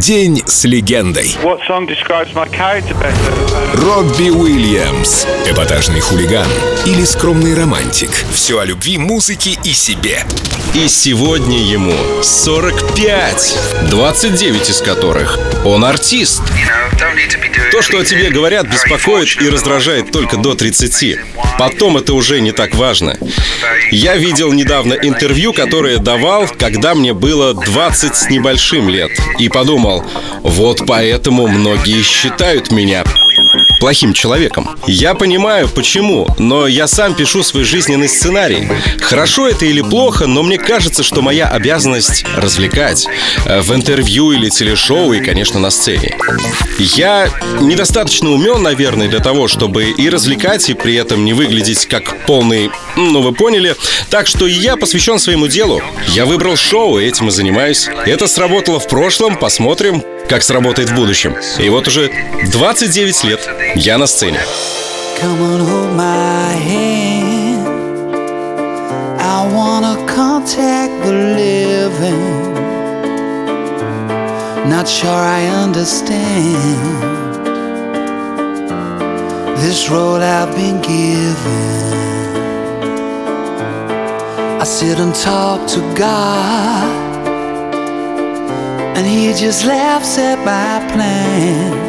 День с легендой. Робби Уильямс. Эпатажный хулиган или скромный романтик. Все о любви, музыке и себе. И сегодня ему 45, 29 из которых он артист. То, что о тебе говорят, беспокоит и раздражает только до 30. Потом это уже не так важно. Я видел недавно интервью, которое давал, когда мне было 20 с небольшим лет. И подумал, вот поэтому многие считают меня плохим человеком. Я понимаю, почему, но я сам пишу свой жизненный сценарий. Хорошо это или плохо, но мне кажется, что моя обязанность развлекать. Э, в интервью или телешоу и, конечно, на сцене. Я недостаточно умен, наверное, для того, чтобы и развлекать, и при этом не выглядеть как полный... Ну, вы поняли. Так что я посвящен своему делу. Я выбрал шоу, этим и занимаюсь. Это сработало в прошлом, посмотрим, как сработает в будущем. И вот уже 29 лет я на сцене. Come on, hold my hand. I wanna contact the living. Not sure I understand this road I've been given. I sit and talk to God and he just laughs at my plans.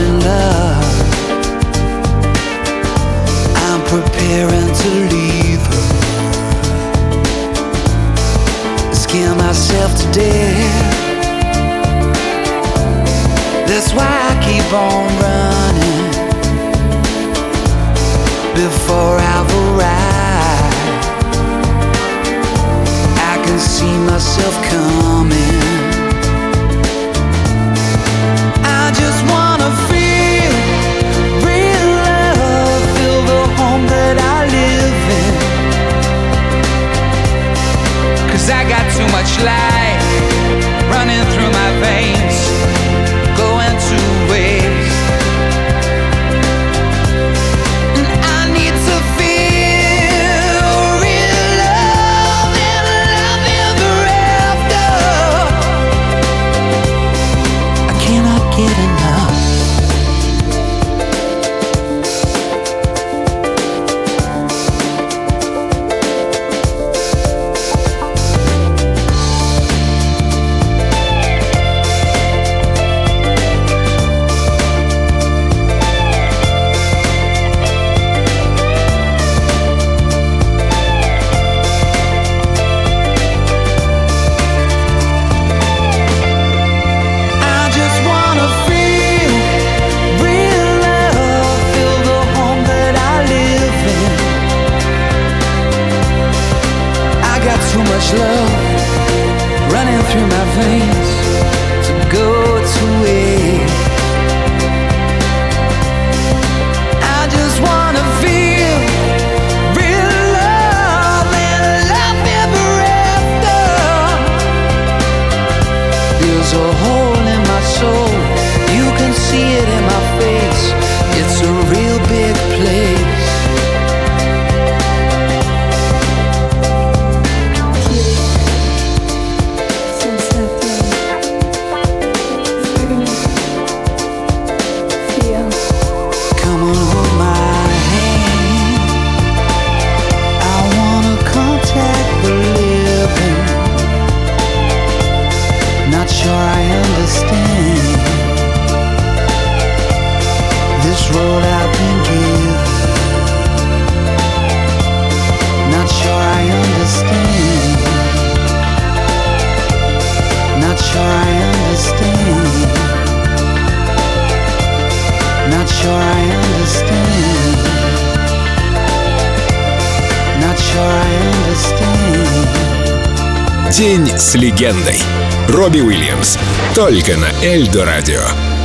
in love, I'm preparing to leave her. Scare myself to death. That's why I keep on love running through my veins to go to waste. I just wanna feel real love and love ever after. There's a hole in my soul, you can see it in my face. sure I understand. This road I've been given Not sure I understand. Not sure I understand. Not sure I understand. Not sure I understand День с легендой. Робби Уильямс. Только на Эльдо Радио.